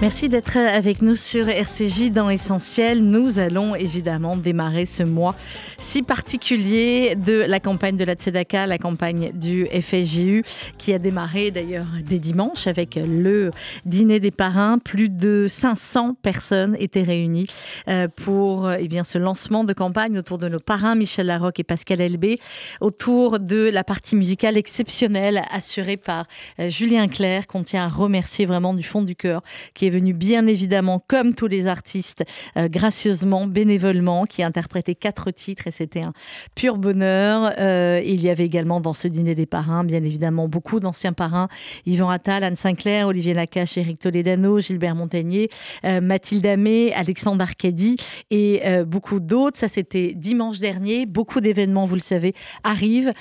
Merci d'être avec nous sur RCJ dans Essentiel. Nous allons évidemment démarrer ce mois si particulier de la campagne de la Tzedaka, la campagne du FSJU, qui a démarré d'ailleurs dès dimanche avec le dîner des parrains. Plus de 500 personnes étaient réunies euh, pour eh bien, ce lancement de campagne autour de nos parrains, Michel Larocque et Pascal Elbé, autour de la partie musicale exceptionnelle assurée par euh, Julien Clerc, qu'on tient à remercier vraiment du fond du cœur, qui est venu bien évidemment, comme tous les artistes, euh, gracieusement, bénévolement, qui a interprété quatre titres et c'était un pur bonheur. Euh, il y avait également dans ce dîner des parrains, bien évidemment, beaucoup d'anciens parrains Yvan Attal, Anne Sinclair, Olivier Nakache, Éric Toledano, Gilbert Montagnier, euh, Mathilde Amé, Alexandre Arcadi et beaucoup d'autres. Ça, c'était dimanche dernier. Beaucoup d'événements, vous le savez, arrivent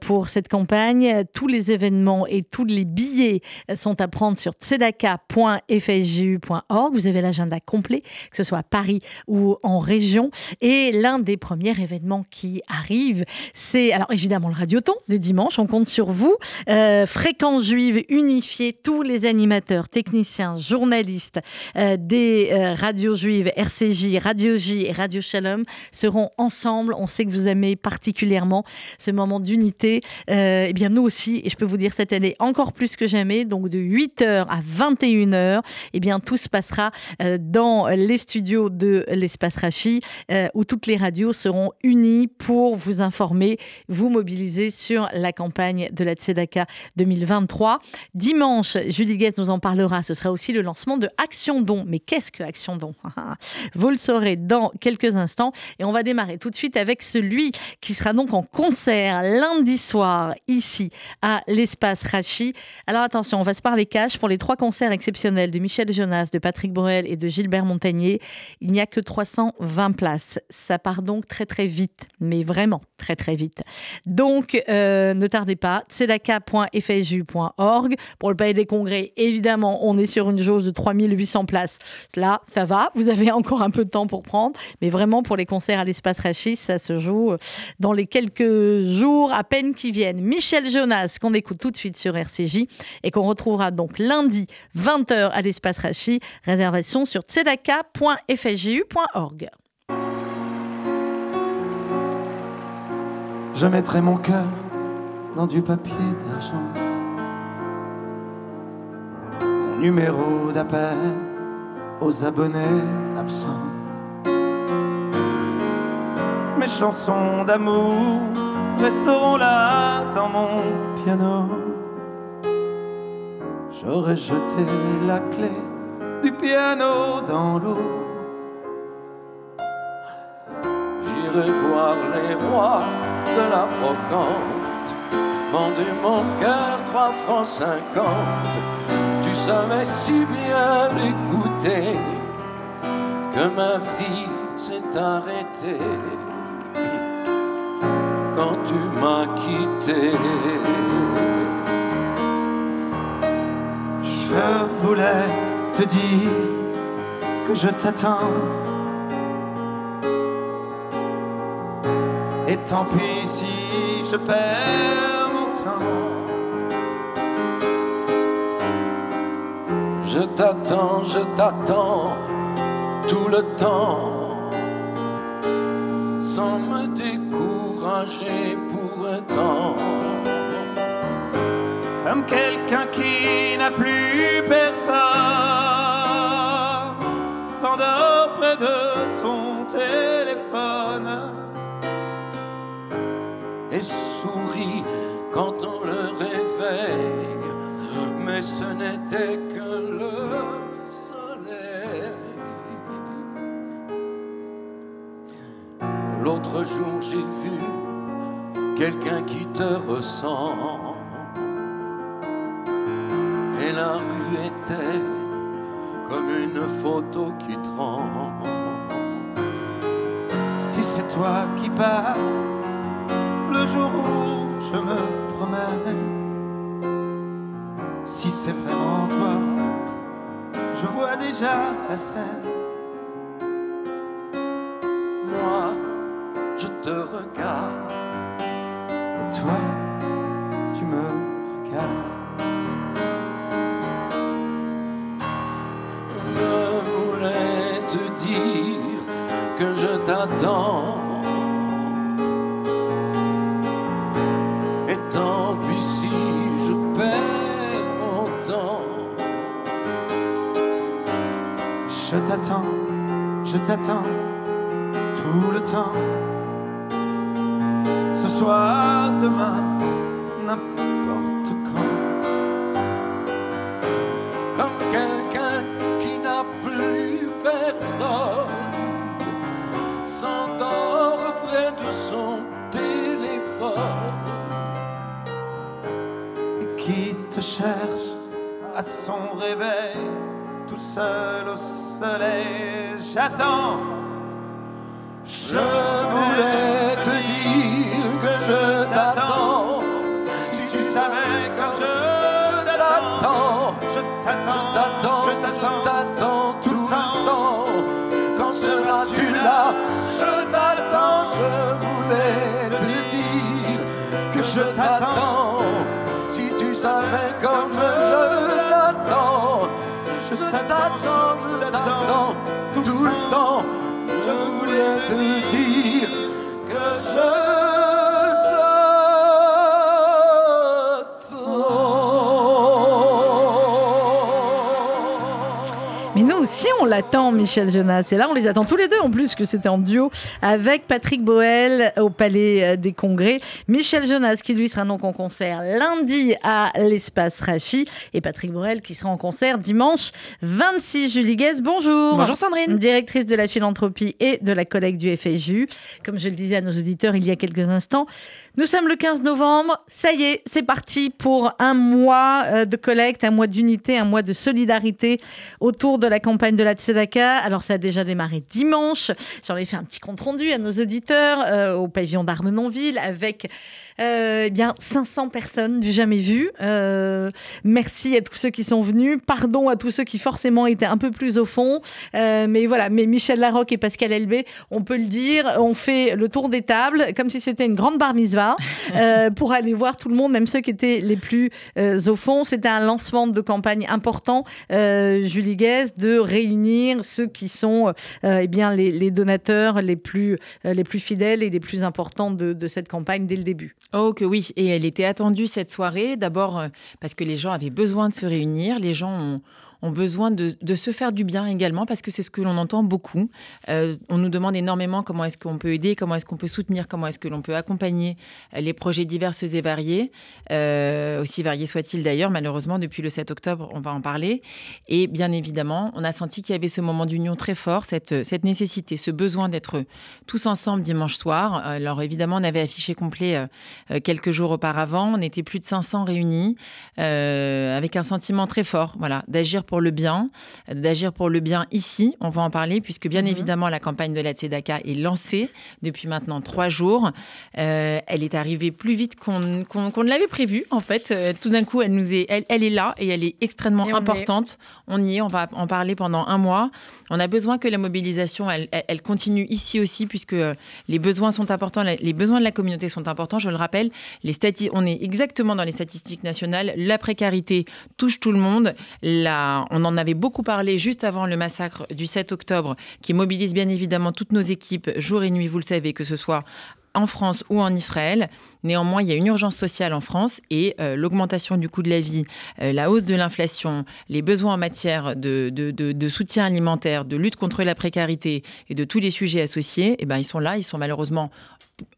pour cette campagne. Tous les événements et tous les billets sont à prendre sur tzedaka.fj vous avez l'agenda complet, que ce soit à Paris ou en région. Et l'un des premiers événements qui arrive, c'est alors évidemment le Radioton des dimanches. On compte sur vous. Euh, Fréquence juive unifiée, tous les animateurs, techniciens, journalistes euh, des euh, radios juives, RCJ, Radio J et Radio Shalom seront ensemble. On sait que vous aimez particulièrement ce moment d'unité. eh bien, nous aussi, et je peux vous dire cette année encore plus que jamais, donc de 8h à 21h, eh bien, tout se passera euh, dans les studios de l'Espace Rachi, euh, où toutes les radios seront unies pour vous informer, vous mobiliser sur la campagne de la Tzedaka 2023. Dimanche, Julie Guest nous en parlera. Ce sera aussi le lancement de Action Don. Mais qu'est-ce que Action Don? Vous le saurez dans quelques instants. Et on va démarrer tout de suite avec celui qui sera donc en concert lundi soir ici à l'Espace Rachi. Alors attention, on va se parler cash pour les trois concerts exceptionnels de Michel Jonas, de Patrick Borel et de Gilbert Montagnier, il n'y a que 320 places. Ça part donc très très vite, mais vraiment très très vite. Donc euh, ne tardez pas, tzedaka.fju.org. Pour le Palais des Congrès, évidemment, on est sur une jauge de 3800 places. Là, ça va, vous avez encore un peu de temps pour prendre, mais vraiment pour les concerts à l'espace Rachis, ça se joue dans les quelques jours à peine qui viennent. Michel Jonas, qu'on écoute tout de suite sur RCJ et qu'on retrouvera donc lundi 20h à l'espace Réservation sur tzedaka.fju.org. Je mettrai mon cœur dans du papier d'argent. Mon numéro d'appel aux abonnés absents. Mes chansons d'amour resteront là dans mon piano. J'aurais jeté la clé du piano dans l'eau. J'irai voir les rois de la brocante, vendu mon cœur trois francs cinquante. Tu savais si bien l'écouter que ma vie s'est arrêtée quand tu m'as quitté. Je voulais te dire que je t'attends. Et tant pis si je perds mon temps. Je t'attends, je t'attends tout le temps, sans me décourager pour autant comme quelqu'un qui n'a plus personne, s'endort près de son téléphone et sourit quand on le réveille, mais ce n'était que le soleil. L'autre jour j'ai vu quelqu'un qui te ressemble une photo qui tremble. Si c'est toi qui passes le jour où je me promets, si c'est vraiment toi, je vois déjà la scène. Seul au soleil. J'attends. Je voulais te dire que je t'attends. Si tu savais comme je t'attends, t'attends, je je t'attends, je je t'attends. t'attends tout le temps. Quand seras-tu là Je t'attends, je voulais te dire que je t'attends. Je t'attends, je t'attends tout le temps. Je voulais te dire que je on l'attend, Michel Jonas. Et là, on les attend tous les deux, en plus, que c'était en duo avec Patrick Boel au Palais euh, des Congrès. Michel Jonas, qui lui sera donc en concert lundi à l'Espace Rachi. Et Patrick Boel, qui sera en concert dimanche 26. Julie Guez, bonjour. Bonjour Sandrine. Directrice de la philanthropie et de la collecte du FSJU. Comme je le disais à nos auditeurs il y a quelques instants, nous sommes le 15 novembre. Ça y est, c'est parti pour un mois euh, de collecte, un mois d'unité, un mois de solidarité autour de la campagne de la Tzedaka. Alors, ça a déjà démarré dimanche. J'en ai fait un petit compte rendu à nos auditeurs euh, au pavillon d'Armenonville avec eh bien 500 personnes du jamais vu. Euh, merci à tous ceux qui sont venus. Pardon à tous ceux qui forcément étaient un peu plus au fond. Euh, mais voilà, mais Michel Larocque et Pascal Elbé, on peut le dire, on fait le tour des tables comme si c'était une grande bar mitzvah euh, pour aller voir tout le monde, même ceux qui étaient les plus euh, au fond. C'était un lancement de campagne important, euh, Julie Guest, de réunir ceux qui sont euh, eh bien les, les donateurs les plus euh, les plus fidèles et les plus importants de, de cette campagne dès le début. Oh que oui, et elle était attendue cette soirée, d'abord euh, parce que les gens avaient besoin de se réunir, les gens ont, ont besoin de, se faire du bien également, parce que c'est ce que l'on entend beaucoup. Euh, on nous demande énormément comment est-ce qu'on peut aider, comment est-ce qu'on peut soutenir, comment est-ce que l'on peut accompagner euh, les projets divers et variés, euh, aussi variés soient-ils d'ailleurs, malheureusement, depuis le 7 octobre, on va en parler. Et bien évidemment, on a senti qu'il y avait ce moment d'union très fort, cette, nécessité, ce besoin d'être tous ensemble dimanche soir. Alors évidemment, on avait affiché complet quelques jours auparavant. On était plus de 500 réunis avec un sentiment très fort, voilà, d'agir pour le bien, d'agir pour le bien ici. On va en parler puisque bien Mhm. évidemment la campagne de la Tzedaka est lancée depuis maintenant trois jours. Euh, elle est arrivée plus vite qu'on qu'on ne l'avait prévu en fait. Euh, tout d'un coup, elle nous est, elle, elle est là et elle est extrêmement Et on y est. importante. On y est, on va en parler pendant un mois. On a besoin que la mobilisation, elle, elle- continue ici aussi puisque euh, les besoins sont importants, les besoins de la communauté sont importants. Je le rappelle, les on est exactement dans les statistiques nationales. La précarité touche tout le monde. La- on en avait beaucoup parlé juste avant le massacre du 7 octobre, qui mobilise bien évidemment toutes nos équipes jour et nuit, vous le savez, que ce soit en France ou en Israël. Néanmoins, il y a une urgence sociale en France et euh, l'augmentation du coût de la vie, euh, la hausse de l'inflation, les besoins en matière de, soutien alimentaire, de lutte contre la précarité et de tous les sujets associés, eh ben, ils sont là, ils sont malheureusement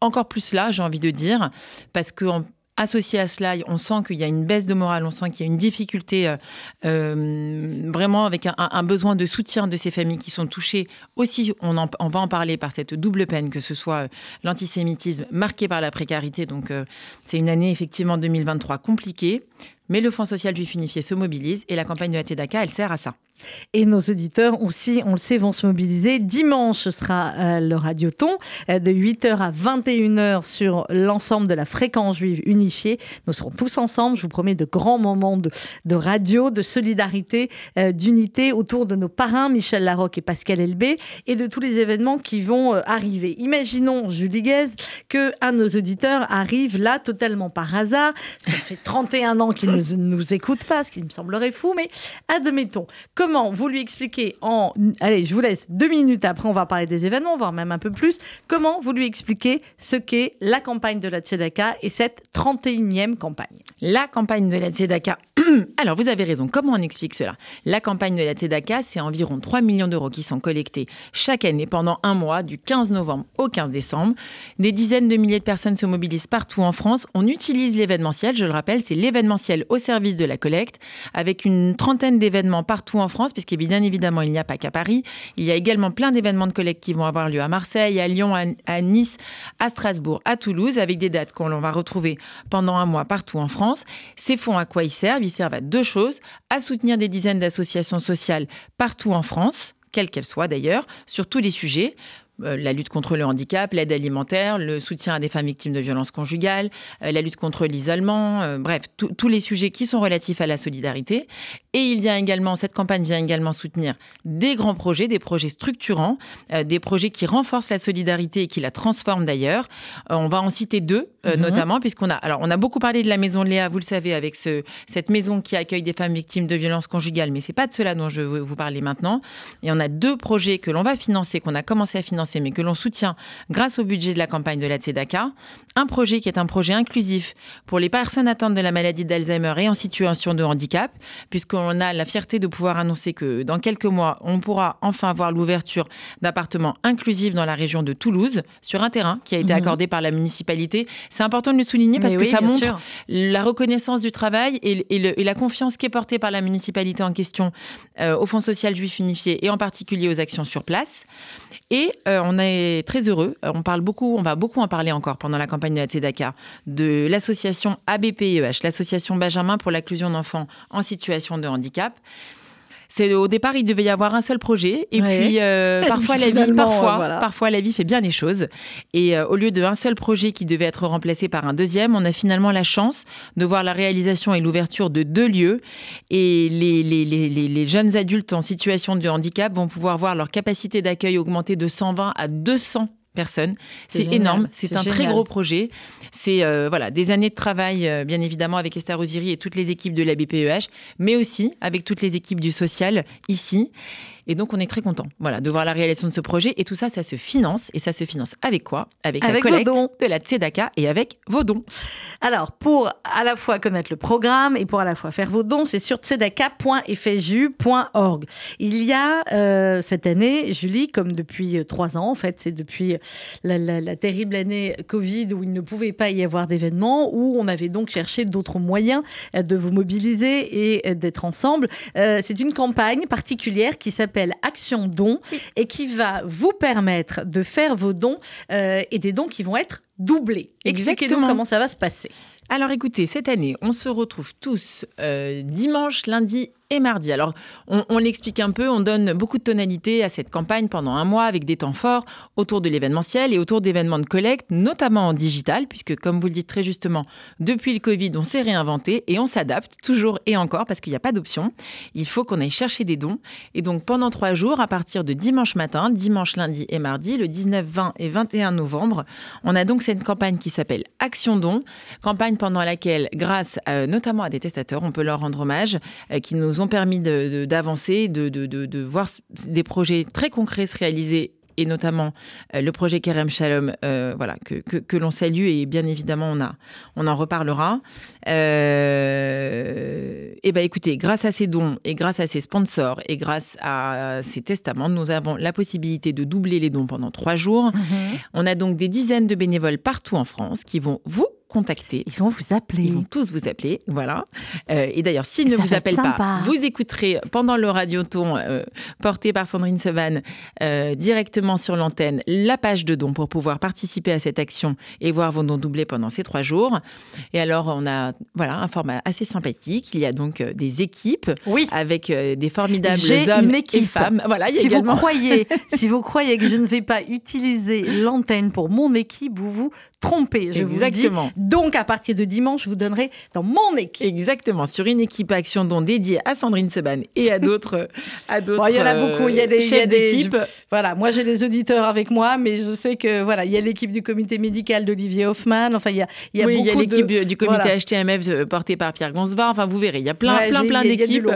encore plus là, j'ai envie de dire, parce que en- Associé à cela, on sent qu'il y a une baisse de morale, on sent qu'il y a une difficulté euh, euh, vraiment avec un, besoin de soutien de ces familles qui sont touchées aussi, on, en- on va en parler par cette double peine, que ce soit euh, l'antisémitisme marqué par la précarité. Donc euh, c'est une année effectivement 2023 compliquée. Mais le Fonds social juif unifié se mobilise et la campagne de la Tzedaka, elle sert à ça. Et nos auditeurs aussi, on le sait, vont se mobiliser. Dimanche, sera euh, le radioton euh, de 8h à 21h sur l'ensemble de la fréquence juive unifiée. Nous serons tous ensemble, je vous promets, de grands moments de, radio, de solidarité, euh, d'unité autour de nos parrains, Michel Larocque et Pascal Elbé, et de tous les événements qui vont arriver. Imaginons, Julie Guez, que un de nos auditeurs arrive là totalement par hasard. Ça fait 31 ans qu'il ne nous, nous écoute pas, ce qui me semblerait fou, mais admettons. Comment vous lui expliquez en... Allez, je vous laisse deux minutes, après on va parler des événements, voire même un peu plus. Comment vous lui expliquez ce qu'est la campagne de la Tzedaka et cette 31e campagne? La campagne de la Tzedaka. Alors, vous avez raison. Comment on explique cela? La campagne de la Tzedaka, c'est environ 3 millions d'euros qui sont collectés chaque année pendant un mois, du 15 novembre au 15 décembre. Des dizaines de milliers de personnes se mobilisent partout en France. On utilise l'événementiel, je le rappelle, c'est l'événementiel au service de la collecte, avec une trentaine d'événements partout en France, puisque bien évidemment, il n'y a pas qu'à Paris. Il y a également plein d'événements de collecte qui vont avoir lieu à Marseille, à Lyon, à, Nice, à Strasbourg, à Toulouse, avec des dates qu'on va retrouver pendant un mois partout en France. Ces fonds, à quoi ils servent? Servent à deux choses, à soutenir des dizaines d'associations sociales partout en France, quelles qu'elles soient d'ailleurs, sur tous les sujets. Euh, la lutte contre le handicap, l'aide alimentaire, le soutien à des femmes victimes de violences conjugales, euh, la lutte contre l'isolement, euh, bref, tous tous les sujets qui sont relatifs à la solidarité. Et il vient également, cette campagne vient également soutenir des grands projets, des projets structurants, euh, des projets qui renforcent la solidarité et qui la transforment d'ailleurs. Euh, on va en citer deux, euh, Mhm. notamment, puisqu'on a, alors on a beaucoup parlé de la maison de Léa, vous le savez, avec ce, cette maison qui accueille des femmes victimes de violences conjugales, mais c'est pas de cela dont je veux vous parler maintenant. Et on a deux projets que l'on va financer, qu'on a commencé à financer, mais que l'on soutient grâce au budget de la campagne de la Tzedaka. Un projet qui est un projet inclusif pour les personnes atteintes de la maladie d'Alzheimer et en situation de handicap, puisqu'on a la fierté de pouvoir annoncer que dans quelques mois, on pourra enfin voir l'ouverture d'appartements inclusifs dans la région de Toulouse, sur un terrain qui a été Mhm. accordé par la municipalité. C'est important de le souligner parce Mais que oui, ça montre sûr. la reconnaissance du travail et, et le- et la confiance qui est portée par la municipalité en question euh, au Fonds social juif unifié et en particulier aux actions sur place. Et euh, on est très heureux. On parle beaucoup, on va beaucoup en parler encore pendant la campagne de la Tzedaka, de l'association ABPEH, l'association Benjamin pour l'inclusion d'enfants en situation de handicap. C'est au départ, il devait y avoir un seul projet, et Ouais. puis euh, parfois la vie, parfois, euh, voilà. parfois la vie fait bien les choses. Et euh, au lieu d'un seul projet qui devait être remplacé par un deuxième, on a finalement la chance de voir la réalisation et l'ouverture de deux lieux. Et les, les, les, les, les jeunes adultes en situation de handicap vont pouvoir voir leur capacité d'accueil augmenter de 120 à 200 personnes. C'est énorme, c'est un très gros projet. C'est euh, voilà des années de travail, euh, bien évidemment, avec Esther Oziri et toutes les équipes de la BPEH, mais aussi avec toutes les équipes du social ici. Et donc, on est très content voilà, de voir la réalisation de ce projet. Et tout ça, ça se finance. Et ça se finance avec quoi? Avec, Avec la vos collecte dons. de la Tzedaka et avec vos dons. Alors, pour à la fois connaître le programme et pour à la fois faire vos dons, c'est sur tzedaka.fju.org. Il y a euh, cette année, Julie, comme depuis euh, trois ans, en fait, c'est depuis la, la- la terrible année Covid où il ne pouvait pas y avoir d'événements, où on avait donc cherché d'autres moyens euh, de vous mobiliser et d'être ensemble. Euh, c'est une campagne particulière qui s'appelle Action Don et qui va vous permettre de faire vos dons euh, et des dons qui vont être doublés. Expliquez-nous Exactement. comment ça va se passer. Alors écoutez, cette année, on se retrouve tous euh, dimanche, lundi et mardi. Alors on, on l'explique un peu, on donne beaucoup de tonalité à cette campagne pendant un mois avec des temps forts autour de l'événementiel et autour d'événements de collecte, notamment en digital, puisque comme vous le dites très justement, depuis le Covid, on s'est réinventé et on s'adapte toujours et encore parce qu'il n'y a pas d'option. Il faut qu'on aille chercher des dons. Et donc pendant trois jours, à partir de dimanche matin, dimanche, lundi et mardi, le 19, 20 et 21 novembre, on a donc cette campagne qui s'appelle Action Don, campagne pendant laquelle, grâce euh, notamment à des testateurs, on peut leur rendre hommage, euh, qui nous ont permis d'avancer, de, de, de, de voir des projets très concrets se réaliser et notamment euh, le projet Kerem Shalom, euh, voilà, que, que, que l'on salue et bien évidemment on, a, on en reparlera. Euh, et ben écoutez, grâce à ces dons et grâce à ces sponsors et grâce à ces testaments, nous avons la possibilité de doubler les dons pendant trois jours. On a donc des dizaines de bénévoles partout en France qui vont vous contacter. Ils vont vous appeler. Ils vont tous vous appeler, voilà. Euh, et d'ailleurs, s'ils ne vous appellent pas, vous écouterez pendant le radioton euh, porté par Sandrine Seban euh, directement sur l'antenne la page de dons pour pouvoir participer à cette action et voir vos dons doublés pendant ces trois jours. Et alors, on a voilà un format assez sympathique. Il y a donc des équipes Oui. avec des formidables hommes et femmes. Voilà, il y a Si également. vous, croyez, si vous croyez que je ne vais pas utiliser l'antenne pour mon équipe, vous vous trompez. Je vous le dis. Donc, à partir de dimanche, je vous donnerai dans mon équipe. Exactement, sur une équipe Action Don dédiée à Sandrine Seban et à d'autres à d'autres Bon, il y en a euh, beaucoup. Il y a des, il y a chefs d'équipe. Voilà, moi j'ai des auditeurs avec moi, mais je sais que voilà, il y a l'équipe du comité médical d'Olivier Hoffman. Enfin, il y a, il y a oui, beaucoup il y a l'équipe de... du- comité voilà. HTMF euh, porté par Pierre Gonzvar. Enfin, vous verrez, il y a plein, Ouais, plein, plein d'équipes.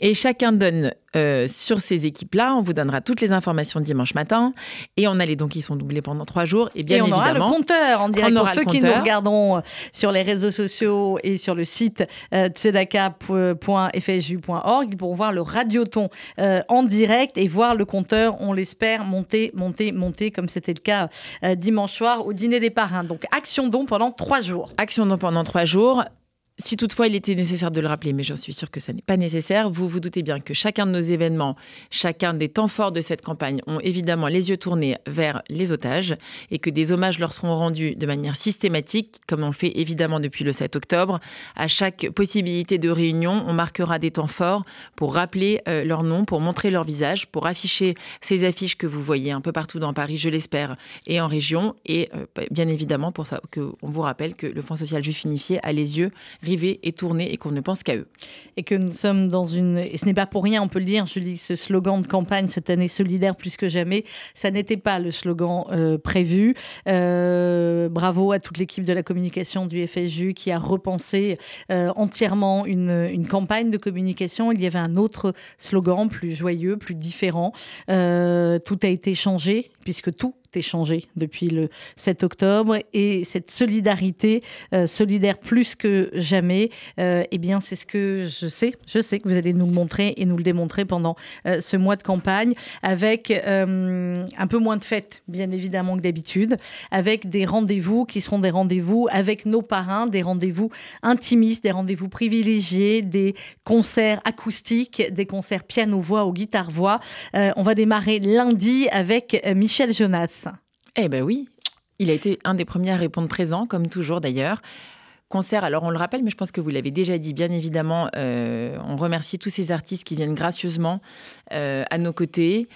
Et chacun donne euh, sur ces équipes-là. On vous donnera toutes les informations dimanche matin. Et on a les dons qui sont doublés pendant trois jours. Et bien et on aura le évidemment, compteur en direct pour ceux qui nous regardons euh, sur les réseaux sociaux et sur le site euh, tzedaka.fju.org. Ils pourront voir le radioton euh, en direct et voir le compteur, on l'espère, monter, monter, monter, comme c'était le cas dimanche soir au dîner des parrains. Donc, action don pendant trois jours. Action don pendant trois jours. Si toutefois il était nécessaire de le rappeler, mais j'en suis sûre que ça n'est pas nécessaire, vous vous doutez bien que chacun de nos événements, chacun des temps forts de cette campagne ont évidemment les yeux tournés vers les otages et que des hommages leur seront rendus de manière systématique, comme on le fait évidemment depuis le 7 octobre. À chaque possibilité de réunion, on marquera des temps forts pour rappeler euh, leur nom, pour montrer leur visage, pour afficher ces affiches que vous voyez un peu partout dans Paris, je l'espère, et en région. Et euh, bien évidemment, pour ça, que on vous rappelle que le Fonds social juif unifié a les yeux rivés et tournés et qu'on ne pense qu'à eux. et que nous sommes dans une... Et ce n'est pas pour rien, on peut le dire, Julie, ce slogan de campagne cette année solidaire plus que jamais, ça n'était pas le slogan euh, prévu. Euh, bravo à toute l'équipe de la communication du FSJU qui a repensé euh, entièrement une, une campagne de communication. Il y avait un autre slogan plus joyeux, plus différent. Tout a été changé, puisque tout est changé depuis le 7 octobre et cette solidarité, euh, solidaire plus que jamais, euh, eh bien c'est ce que je sais, je sais que vous allez nous le montrer et nous le démontrer pendant euh, ce mois de campagne avec euh, un peu moins de fêtes bien évidemment que d'habitude, avec des rendez-vous qui seront des rendez-vous avec nos parrains, des rendez-vous intimistes, des rendez-vous privilégiés, des concerts acoustiques, des concerts piano-voix ou guitare-voix. On va démarrer lundi avec Michel Jonas. Eh ben oui, il a été un des premiers à répondre présent, comme toujours d'ailleurs. Concert, alors on le rappelle, mais je pense que vous l'avez déjà dit, bien évidemment, euh, on remercie tous ces artistes qui viennent gracieusement euh, à nos côtés.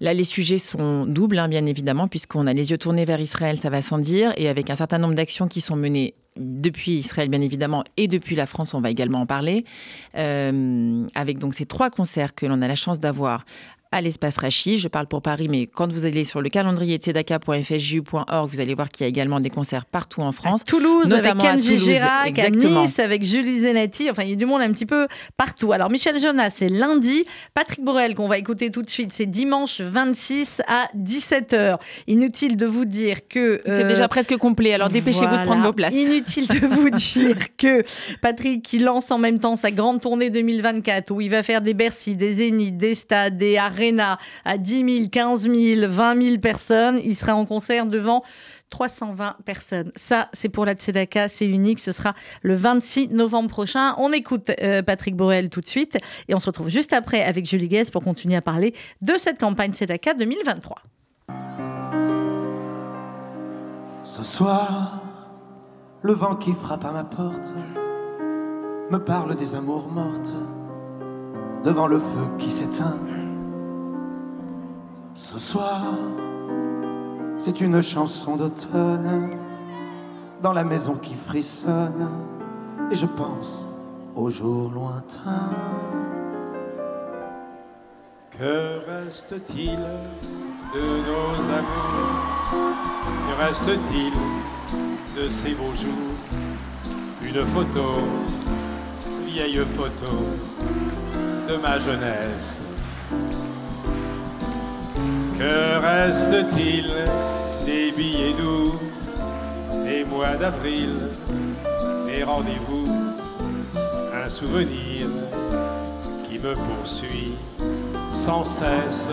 Là, les sujets sont doubles, hein, bien évidemment, puisqu'on a les yeux tournés vers Israël, ça va sans dire, et avec un certain nombre d'actions qui sont menées depuis Israël, bien évidemment, et depuis la France, on va également en parler, Euh, avec donc ces trois concerts que l'on a la chance d'avoir à l'espace Rachi. Je parle pour Paris, mais quand vous allez sur le calendrier tzedaka.fsju.org, vous allez voir qu'il y a également des concerts partout en France. À Toulouse, notamment avec Kenji Girac, à Nice, avec Julie Zenati. Enfin, il y a du monde un petit peu partout. Alors, Michel Jonas, c'est lundi. Patrick Borel, qu'on va écouter tout de suite, c'est dimanche 26 à 17h. Inutile de vous dire que. C'est euh, déjà presque complet, alors dépêchez-vous de prendre vos places. Inutile de vous dire que Patrick, qui lance en même temps sa grande tournée 2024, où il va faire des Bercy, des Zénith, des stades, des à 10 000, 15 000, 20 000 personnes, il sera en concert devant 320 personnes. Ça, c'est pour la Tzedaka, c'est unique. Ce sera le 26 novembre prochain. On écoute euh, Patrick Borel tout de suite et on se retrouve juste après avec Julie Guest pour continuer à parler de cette campagne Tzedaka 2023. Ce soir, le vent qui frappe à ma porte me parle des amours mortes devant le feu qui s'éteint. Ce soir, c'est une chanson d'automne dans la maison qui frissonne et je pense aux jours lointains. Que reste-t-il de nos amours? Que reste-t-il de ces beaux jours? Une photo, vieille photo de ma jeunesse. Que reste-t-il des billets doux, des mois d'avril, des rendez-vous Un souvenir qui me poursuit sans cesse.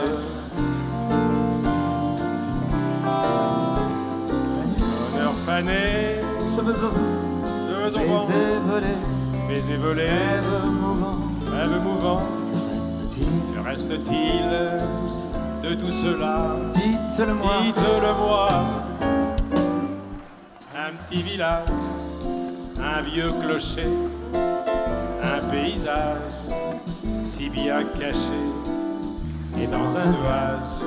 Honneur fané, Je Je veux au vent, Je veux au vent, baiser volé, baiser volé, rêve mouvant. rêve mouvant. Que reste-t-il? Que reste-t-il de tout cela Dites-le-moi. Dites-le-moi. Un petit village, un vieux clocher, un paysage si bien caché, et dans un nuage,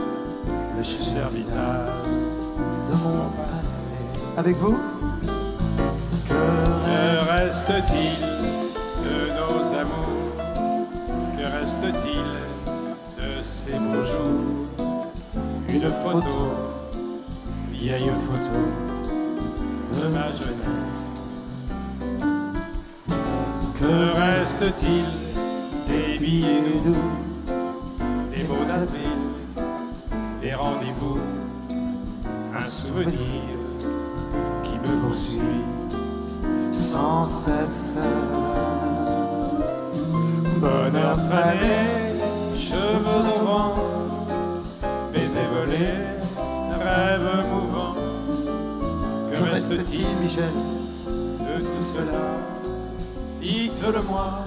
le cher visage. de mon passé. Avec vous Que Que reste reste-t-il de nos amours? Que reste-t-il? Ces beaux jours Une photo, vieille photo de ma jeunesse. Que reste-t-il des billets doux, des mots d'avril, des rendez-vous, un souvenir qui me poursuit sans cesse. Bonheur fané, baiser volé, rêve mouvant. Que Que reste-t-il Michel de tout cela? Dites-le-moi.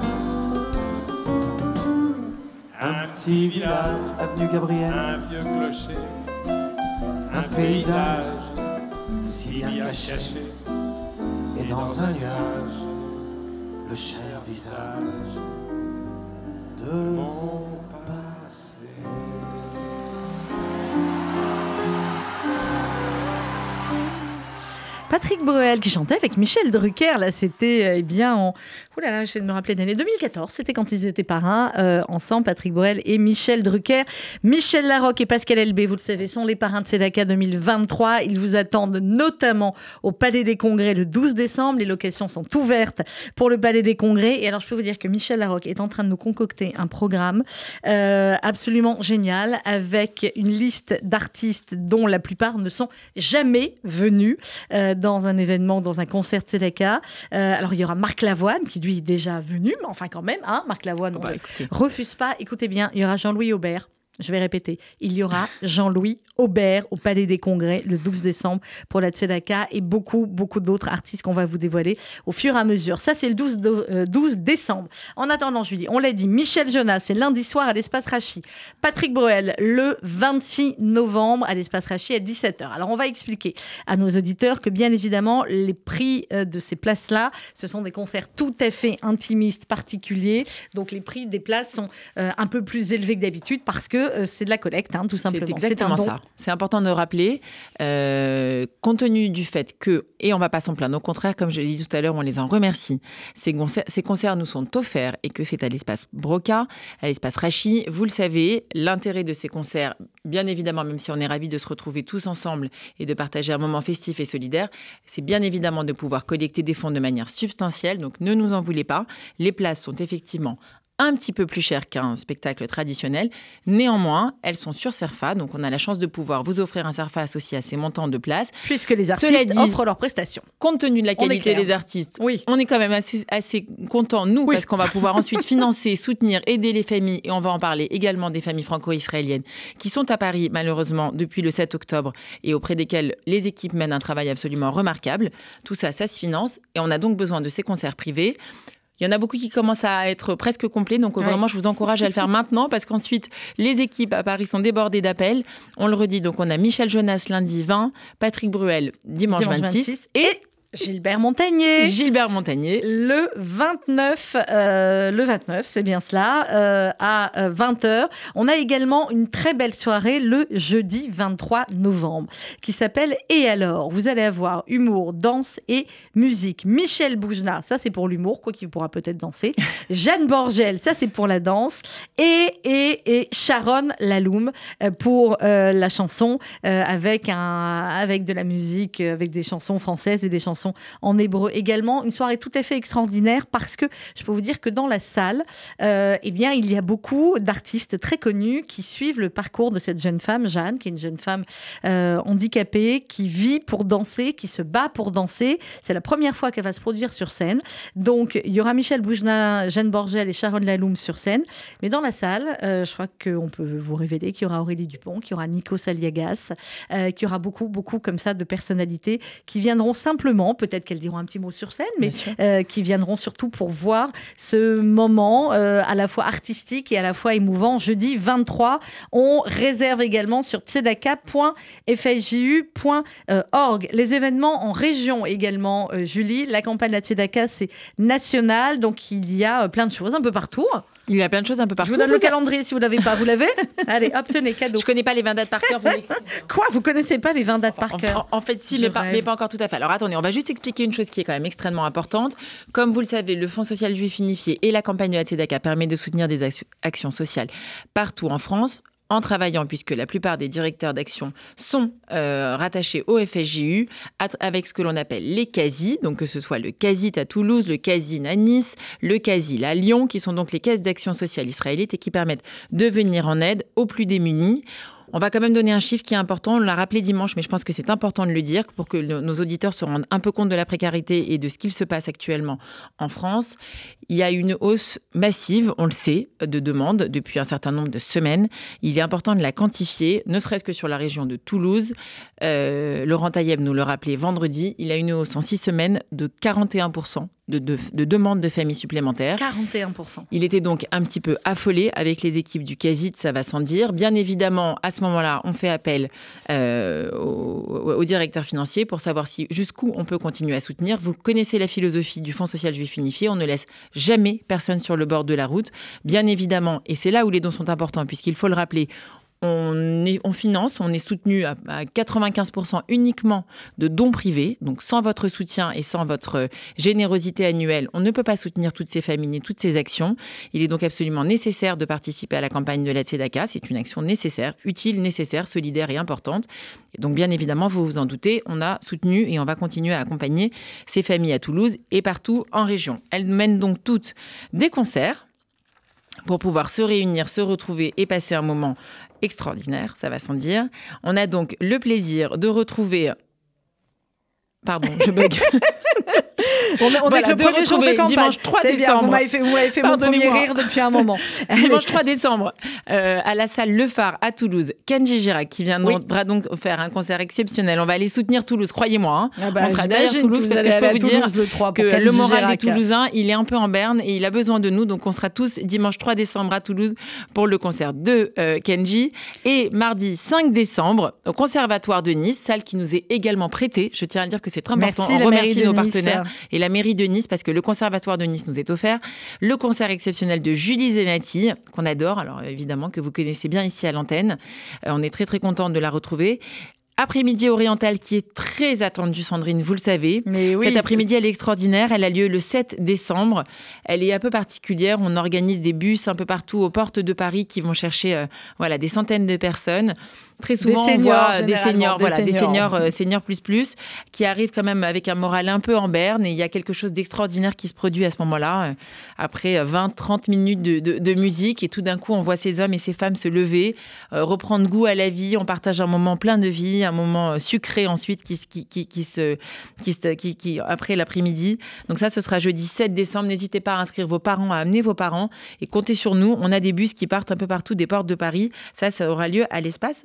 Un petit village, Avenue Gabriel, un vieux clocher, un Un paysage paysage si bien caché. caché, et dans un nuage, le cher visage Patrick Bruel qui chantait avec Michel Drucker. Là, c'était euh, eh bien en. Ouh là là, j'essaie de me rappeler l'année 2014. C'était quand ils étaient parrains euh, ensemble, Patrick Bruel et Michel Drucker. Michel Larocque et Pascal Elbé, vous le savez, sont les parrains de Sedaka 2023. Ils vous attendent notamment au Palais des Congrès le 12 décembre. Les locations sont ouvertes pour le Palais des Congrès. Et alors, je peux vous dire que Michel Larocque est en train de nous concocter un programme euh, absolument génial avec une liste d'artistes dont la plupart ne sont jamais venus dans un événement, dans un concert de Sedaka. Euh, alors, il y aura Marc Lavoine, qui lui est déjà venu, mais enfin quand même, hein, Marc Lavoine, on Bah, ne refuse pas. Écoutez bien, il y aura Jean-Louis Aubert. Je vais répéter, il y aura Jean-Louis Aubert au Palais des Congrès le 12 décembre pour la Tzedaka et beaucoup, beaucoup d'autres artistes qu'on va vous dévoiler au fur et à mesure. Ça, c'est le 12, de- euh, 12 décembre. En attendant, dis, on l'a dit, Michel Jonas, c'est lundi soir à l'Espace Rachi. Patrick Bruel, le 26 novembre à l'Espace Rachi à 17h. Alors, on va expliquer à nos auditeurs que, bien évidemment, les prix euh, de ces places-là, ce sont des concerts tout à fait intimistes, particuliers. Donc, les prix des places sont euh, un peu plus élevés que d'habitude parce que euh, c'est de la collecte, hein, tout simplement. C'est exactement un ça. C'est important de rappeler, euh, compte tenu du fait que, et on va pas s'en plaindre, au contraire, comme je l'ai dit tout à l'heure, on les en remercie. Ces concerts, ces concerts nous sont offerts et que c'est à l'espace Broca, à l'espace Rachi. Vous le savez, l'intérêt de ces concerts, bien évidemment, même si on est ravis de se retrouver tous ensemble et de partager un moment festif et solidaire, c'est bien évidemment de pouvoir collecter des fonds de manière substantielle. Donc ne nous en voulez pas. Les places sont effectivement un petit peu plus chères qu'un spectacle traditionnel. Néanmoins, elles sont sur Serfa, donc on a la chance de pouvoir vous offrir un Serfa associé à ces montants de place. Puisque les artistes dit- offrent leurs prestations. Compte tenu de la qualité des artistes, Oui. on est quand même assez, assez contents, nous, Oui. parce qu'on va pouvoir ensuite financer, soutenir, aider les familles, et on va en parler également des familles franco-israéliennes qui sont à Paris, malheureusement, depuis le 7 octobre, et auprès desquelles les équipes mènent un travail absolument remarquable. Tout ça, ça se finance, et on a donc besoin de ces concerts privés. Il y en a beaucoup qui commencent à être presque complets, donc euh, Ouais. vraiment, je vous encourage à le faire maintenant, parce qu'ensuite, les équipes à Paris sont débordées d'appels. On le redit, donc on a Michel Jonas lundi 20, Patrick Bruel dimanche, Dimanche 26, 26, et Gilbert Montagnier. Gilbert Montagnier. Le 29, euh, le 29, c'est bien cela, euh, à euh, 20h. On a également une très belle soirée le jeudi 23 novembre qui s'appelle Et alors? Vous allez avoir humour, danse et musique. Michel Boujna, ça c'est pour l'humour, quoi qu'il pourra peut-être danser. Jeanne Borgel, ça c'est pour la danse. Et, et, et Sharon Laloum euh, pour euh, la chanson euh, avec, un, avec de la musique, euh, avec des chansons françaises et des chansons en hébreu également. Une soirée tout à fait extraordinaire parce que je peux vous dire que dans la salle, euh, eh bien, il y a beaucoup d'artistes très connus qui suivent le parcours de cette jeune femme, Jeanne, qui est une jeune femme euh, handicapée, qui vit pour danser, qui se bat pour danser. C'est la première fois qu'elle va se produire sur scène. Donc, il y aura Michel Boujna, Jeanne Borgel et Sharon Laloum sur scène. Mais dans la salle, euh, je crois qu'on peut vous révéler qu'il y aura Aurélie Dupont, qu'il y aura Nico Saliagas, qu'il y aura beaucoup, beaucoup comme ça de personnalités qui viendront simplement peut-être qu'elles diront un petit mot sur scène, mais euh, qui viendront surtout pour voir ce moment euh, à la fois artistique et à la fois émouvant. Jeudi 23, on réserve également sur tzedaka.fsju.org. Les événements en région également, Julie. La campagne de la Tzedaka, c'est national, donc il y a plein de choses un peu partout. Il y a plein de choses un peu partout. Je vous donne le calendrier si vous l'avez pas. Vous l'avez Allez, hop, tenez, cadeau. Je connais pas les 20 dates par cœur. Quoi Vous connaissez pas les 20 dates par cœur en, fait, si, mais pas, mais pas, encore tout à fait. Alors attendez, on va juste expliquer une chose qui est quand même extrêmement importante. Comme vous le savez, le Fonds social juif unifié et la campagne de la TEDACA permet de soutenir des actions sociales partout en France en travaillant, puisque la plupart des directeurs d'action sont euh, rattachés au FSJU, avec ce que l'on appelle les CASI, donc que ce soit le CASIT à Toulouse, le CASI à Nice, le CASI à Lyon, qui sont donc les caisses d'action sociale israélites et qui permettent de venir en aide aux plus démunis. On va quand même donner un chiffre qui est important. On l'a rappelé dimanche, mais je pense que c'est important de le dire pour que nos auditeurs se rendent un peu compte de la précarité et de ce qu'il se passe actuellement en France. Il y a une hausse massive, on le sait, de demandes depuis un certain nombre de semaines. Il est important de la quantifier, ne serait-ce que sur la région de Toulouse. Euh, Laurent Taïeb nous le rappelait vendredi, il a une hausse en six semaines de 41% de, de, demandes de familles supplémentaires. 41%. Il était donc un petit peu affolé avec les équipes du CASIT, ça va sans dire. Bien évidemment, à ce moment-là, on fait appel euh, au, directeur financier pour savoir si jusqu'où on peut continuer à soutenir. Vous connaissez la philosophie du Fonds social juif unifié, on ne laisse jamais personne sur le bord de la route. Bien évidemment, et c'est là où les dons sont importants, puisqu'il faut le rappeler, on, finance, on est soutenu à, 95% uniquement de dons privés. Donc sans votre soutien et sans votre générosité annuelle, on ne peut pas soutenir toutes ces familles et toutes ces actions. Il est donc absolument nécessaire de participer à la campagne de la Tzedaka. C'est une action nécessaire, utile, nécessaire, solidaire et importante. Et donc bien évidemment, vous vous en doutez, on a soutenu et on va continuer à accompagner ces familles à Toulouse et partout en région. Elles mènent donc toutes des concerts pour pouvoir se réunir, se retrouver et passer un moment extraordinaire, ça va sans dire. On a donc le plaisir de retrouver... Pardon, je bug. On, on voilà, est le premier jour de campagne. Dimanche 3 décembre. Vous m'avez fait, fait mon premier rire depuis un moment. dimanche 3 décembre, euh, à la salle Le Phare à Toulouse, Kenji Girac qui viendra donc faire un concert exceptionnel. On va aller soutenir Toulouse, croyez-moi. Hein. Ah bah, on sera derrière Toulouse parce que je peux vous dire le que le moral des Toulousains, il est un peu en berne et il a besoin de nous. Donc on sera tous dimanche 3 décembre à Toulouse pour le concert de euh, Kenji. Et mardi 5 décembre au Conservatoire de Nice, salle qui nous est également prêtée. Je tiens à dire que c'est très important. Merci, on remercie nos partenaires et la mairie de Nice parce que le Conservatoire de Nice nous est offert. Le concert exceptionnel de Julie Zenati, qu'on adore, alors évidemment que vous connaissez bien ici à l'antenne. Euh, on est très très contente de la retrouver après-midi oriental qui est très attendu, Sandrine, vous le savez. Mais oui, Cet après-midi, elle est extraordinaire. Elle a lieu le 7 décembre. Elle est un peu particulière. On organise des bus un peu partout aux portes de Paris qui vont chercher euh, voilà, des centaines de personnes. Très souvent, on voit des seniors, voilà, des seniors, euh, seniors plus plus, qui arrivent quand même avec un moral un peu en berne. Et il y a quelque chose d'extraordinaire qui se produit à ce moment-là, euh, après 20-30 euh, minutes de, musique. Et tout d'un coup, on voit ces hommes et ces femmes se lever, reprendre goût à la vie. On partage un moment plein de vie, un moment sucré ensuite qui, qui, qui, qui se, qui, qui, après l'après-midi. Donc ça, ce sera jeudi 7 décembre. N'hésitez pas à inscrire vos parents, à amener vos parents et comptez sur nous. On a des bus qui partent un peu partout des portes de Paris. Ça, ça aura lieu à l'espace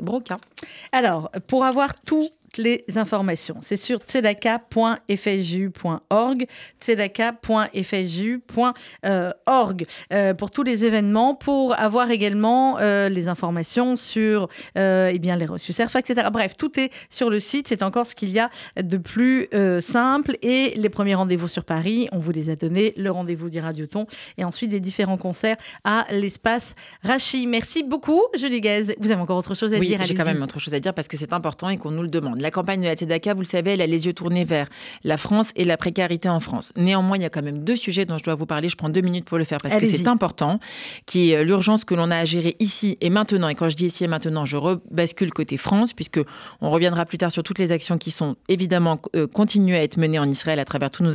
Alors, pour avoir tout les informations. C'est sur tzedaka.fsju.org, tzedaka.fsju.org euh, pour tous les événements, pour avoir également euh, les informations sur euh, eh bien, les reçus CERFA, etc. Bref, tout est sur le site. C'est encore ce qu'il y a de plus simple. Et les premiers rendez-vous sur Paris, on vous les a donnés. Le rendez-vous du Radioton et ensuite des différents concerts à l'espace Rachi. Merci beaucoup, Julie Guez. Vous avez encore autre chose à oui, dire? J'ai quand même autre chose à dire parce que c'est important et qu'on nous le demande. La campagne de la TEDACA, vous le savez, elle a les yeux tournés vers la France et la précarité en France. Néanmoins, il y a quand même deux sujets dont je dois vous parler. Je prends deux minutes pour le faire parce que c'est important, qui est l'urgence que l'on a à gérer ici et maintenant. Et quand je dis ici et maintenant, je rebascule côté France, puisque on reviendra plus tard sur toutes les actions qui sont évidemment euh, continuées à être menées en Israël à travers toutes nos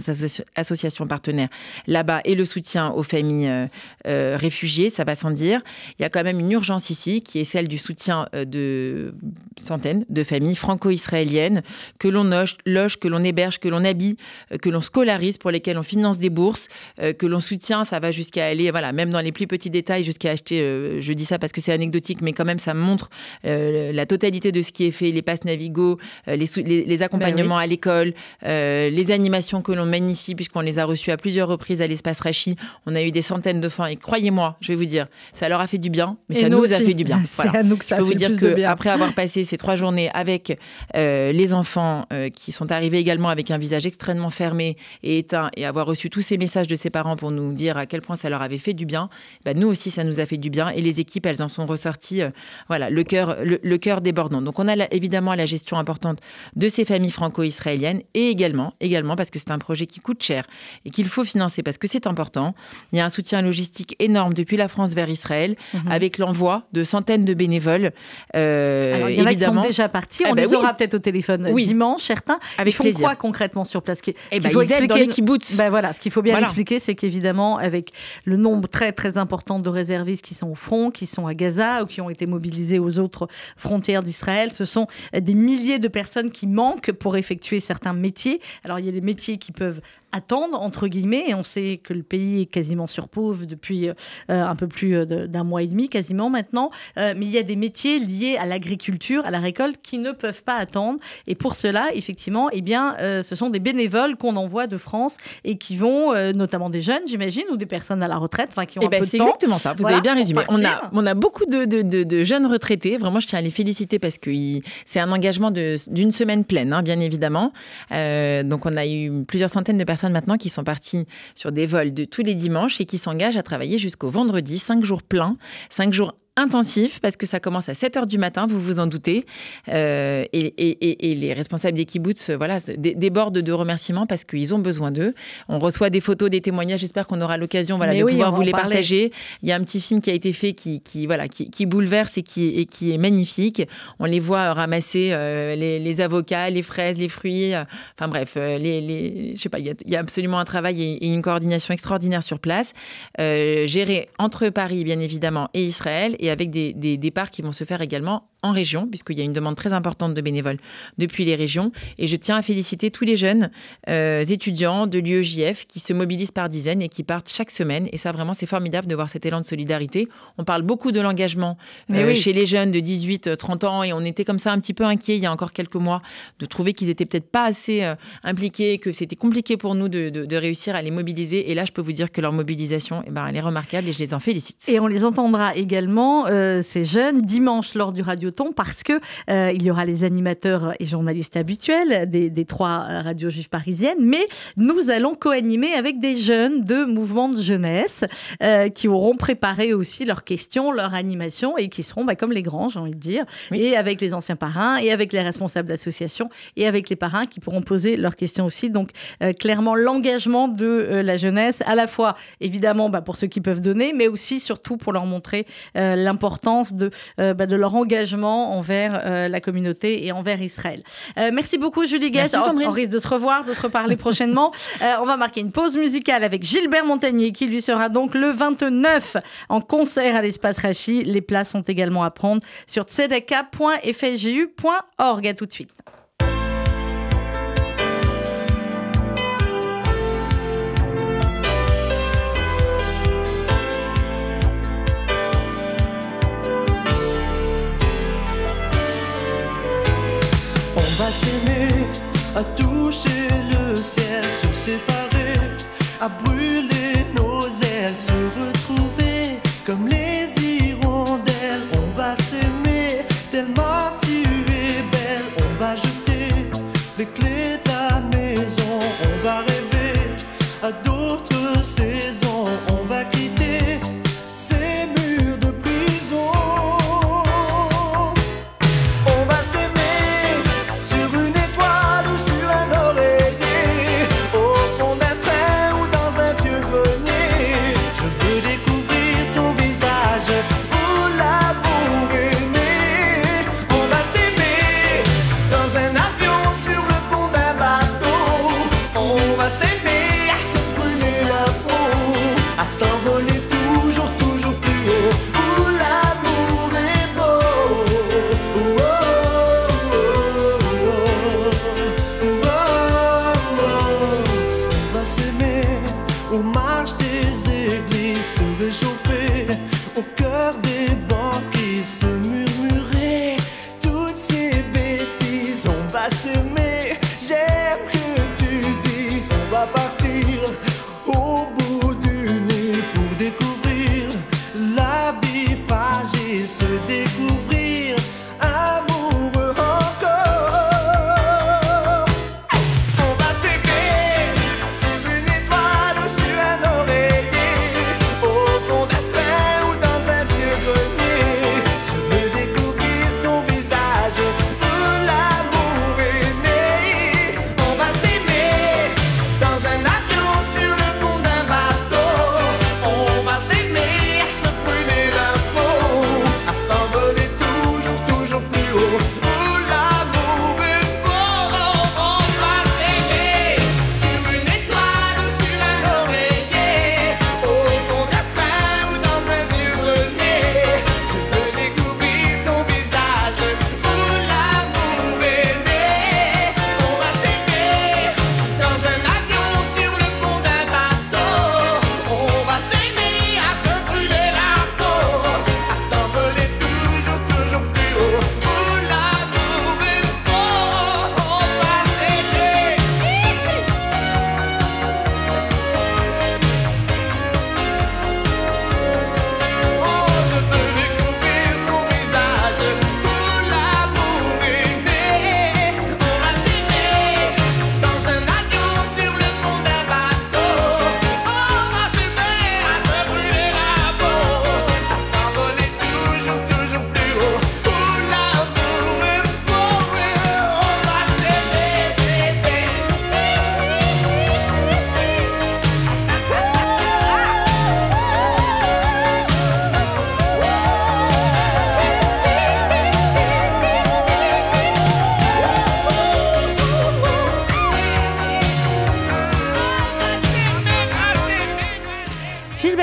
associations partenaires là-bas et le soutien aux familles euh, euh, réfugiées, ça va sans dire. Il y a quand même une urgence ici, qui est celle du soutien de centaines de familles franco-israéliennes israéliennes, que l'on loge, que l'on héberge, que l'on habille, euh, que l'on scolarise, pour lesquelles on finance des bourses, euh, que l'on soutient. Ça va jusqu'à aller, voilà, même dans les plus petits détails, jusqu'à acheter, je dis ça parce que c'est anecdotique, mais quand même, ça montre la totalité de ce qui est fait, les passes Navigo, les, les, accompagnements ben à l'école, les animations que l'on mène ici, puisqu'on les a reçues à plusieurs reprises à l'espace Rachi. On a eu des centaines de fins, et croyez-moi, je vais vous dire, ça leur a fait du bien, mais ça nous, a fait du bien. C'est à nous que ça je peux vous dire que après avoir passé ces trois journées avec euh, les enfants euh, qui sont arrivés également avec un visage extrêmement fermé et éteint et avoir reçu tous ces messages de ses parents pour nous dire à quel point ça leur avait fait du bien, bah, nous aussi ça nous a fait du bien et les équipes elles en sont ressorties euh, voilà le cœur le, cœur débordant. Donc on a évidemment la gestion importante de ces familles franco-israéliennes et également également parce que c'est un projet qui coûte cher et qu'il faut financer parce que c'est important. Il y a un soutien logistique énorme depuis la France vers Israël mhm. avec l'envoi de centaines de bénévoles euh, Alors, il y en a qui sont déjà partis. Ah on bah les aura peut-être au téléphone dimanche, certains. Avec ils font quoi concrètement sur place? Qui, eh faut ils aident dans les kibbutz. Ben voilà, ce qu'il faut bien expliquer, c'est qu'évidemment, avec le nombre très très important de réservistes qui sont au front, qui sont à Gaza ou qui ont été mobilisés aux autres frontières d'Israël, ce sont des milliers de personnes qui manquent pour effectuer certains métiers. Alors il y a des métiers qui peuvent attendre, entre guillemets, et on sait que le pays est quasiment sur pause depuis euh, un peu plus euh, d'un mois et demi, quasiment maintenant, euh, mais il y a des métiers liés à l'agriculture, à la récolte, qui ne peuvent pas attendre, et pour cela, effectivement, eh bien, ce sont des bénévoles qu'on envoie de France et qui vont, notamment des jeunes, j'imagine, ou des personnes à la retraite, enfin, qui ont eh un ben, peu de C'est exactement ça, vous avez bien résumé. On a, on a beaucoup de, de, de, jeunes retraités, vraiment, je tiens à les féliciter parce que c'est un engagement d'une semaine pleine, hein, bien évidemment. donc, on a eu plusieurs centaines de personnes maintenant qui sont partis sur des vols de tous les dimanches et qui s'engagent à travailler jusqu'au vendredi, cinq jours pleins, cinq jours intensif parce que ça commence à 7 heures du matin, vous vous en doutez. Euh, et, les responsables des kibbutz voilà, débordent de remerciements parce qu'ils ont besoin d'eux. On reçoit des photos, des témoignages. J'espère qu'on aura l'occasion voilà, de pouvoir vous les partager. Il y a un petit film qui a été fait qui, qui voilà, qui, bouleverse et qui, et qui est magnifique. On les voit ramasser euh, les, avocats, les fraises, les fruits. Euh, enfin bref, les, je sais pas, il y, a, absolument un travail et, une coordination extraordinaire sur place. géré entre Paris, bien évidemment, et Israël. Et avec des, départs qui vont se faire également en région, puisqu'il y a une demande très importante de bénévoles depuis les régions. Et je tiens à féliciter tous les jeunes euh, étudiants de l'UEJF qui se mobilisent par dizaines et qui partent chaque semaine. Et ça, vraiment, c'est formidable de voir cet élan de solidarité. On parle beaucoup de l'engagement euh, chez les jeunes de 18-30 ans et on était comme ça un petit peu inquiets il y a encore quelques mois de trouver qu'ils étaient peut-être pas assez euh, impliqués, que c'était compliqué pour nous de, réussir à les mobiliser. Et là, je peux vous dire que leur mobilisation, eh ben, elle est remarquable et je les en félicite. Et on les entendra également, ces jeunes, dimanche lors du Radio parce que euh, il y aura les animateurs et journalistes habituels des, trois radios juives parisiennes, mais nous allons co-animer avec des jeunes de mouvements de jeunesse euh, qui auront préparé aussi leurs questions, leur animation et qui seront bah, comme les grands, j'ai envie de dire, et avec les anciens parrains et avec les responsables d'associations et avec les parrains qui pourront poser leurs questions aussi. Donc euh, clairement l'engagement de la jeunesse, à la fois évidemment bah, pour ceux qui peuvent donner, mais aussi surtout pour leur montrer l'importance de, bah, de leur engagement envers euh, la communauté et envers Israël. Euh, merci beaucoup Julie Guest. On, risque de se revoir, de se reparler prochainement. Euh, on va marquer une pause musicale avec Gilbert Montagnier qui lui sera donc le 29 en concert à l'espace Rachi. Les places sont également à prendre sur tzedeka.fju.org. À tout de suite. Va s'aimer, à toucher le ciel, se séparer, à brûler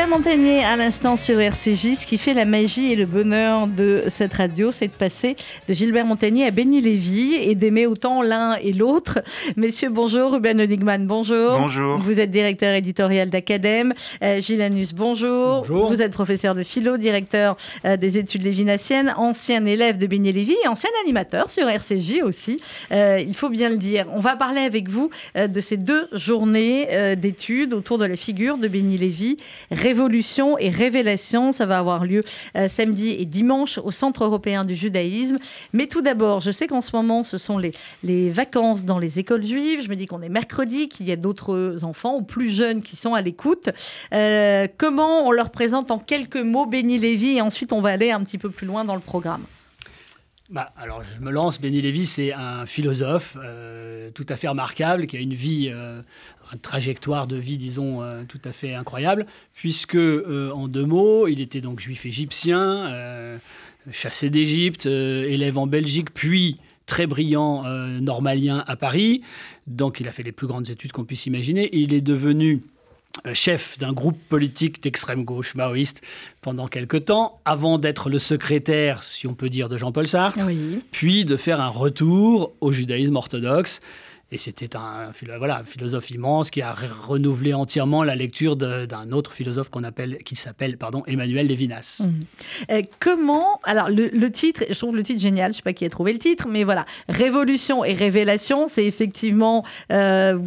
Gilbert Montagnier à l'instant sur RCJ. Ce qui fait la magie et le bonheur de cette radio, c'est de passer de Gilbert Montagnier à Benny Lévy et d'aimer autant l'un et l'autre. Messieurs, bonjour. Ruben Odigman, bonjour. Bonjour. Vous êtes directeur éditorial d'Acadème. Euh, Gilles Anus, bonjour. Bonjour. Vous êtes professeur de philo, directeur euh, des études lévinassiennes, ancien élève de Benny Lévy et ancien animateur sur RCJ aussi. Euh, il faut bien le dire. On va parler avec vous euh, de ces deux journées euh, d'études autour de la figure de Benny Lévy. Révolution et révélation, ça va avoir lieu euh, samedi et dimanche au Centre européen du judaïsme. Mais tout d'abord, je sais qu'en ce moment, ce sont les, les vacances dans les écoles juives. Je me dis qu'on est mercredi, qu'il y a d'autres enfants ou plus jeunes qui sont à l'écoute. Euh, comment on leur présente en quelques mots Benny Lévy et ensuite on va aller un petit peu plus loin dans le programme Bah, alors, je me lance. Benny Lévy, c'est un philosophe euh, tout à fait remarquable, qui a une vie, une trajectoire de vie, disons, euh, tout à fait incroyable, puisque, euh, en deux mots, il était donc juif égyptien, euh, chassé d'Égypte, élève en Belgique, puis très brillant normalien à Paris. Donc, il a fait les plus grandes études qu'on puisse imaginer. Il est devenu chef d'un groupe politique d'extrême gauche maoïste pendant quelque temps, avant d'être le secrétaire, si on peut dire, de Jean-Paul Sartre, Oui. puis de faire un retour au judaïsme orthodoxe. Et c'était un, voilà, un philosophe immense qui a re- renouvelé entièrement la lecture d'un autre philosophe qu'on appelle, qui s'appelle Emmanuel Lévinas. Mhm. Euh, comment alors le, titre, je trouve le titre génial. Je sais pas qui a trouvé le titre, mais voilà, révolution et révélation, c'est effectivement euh,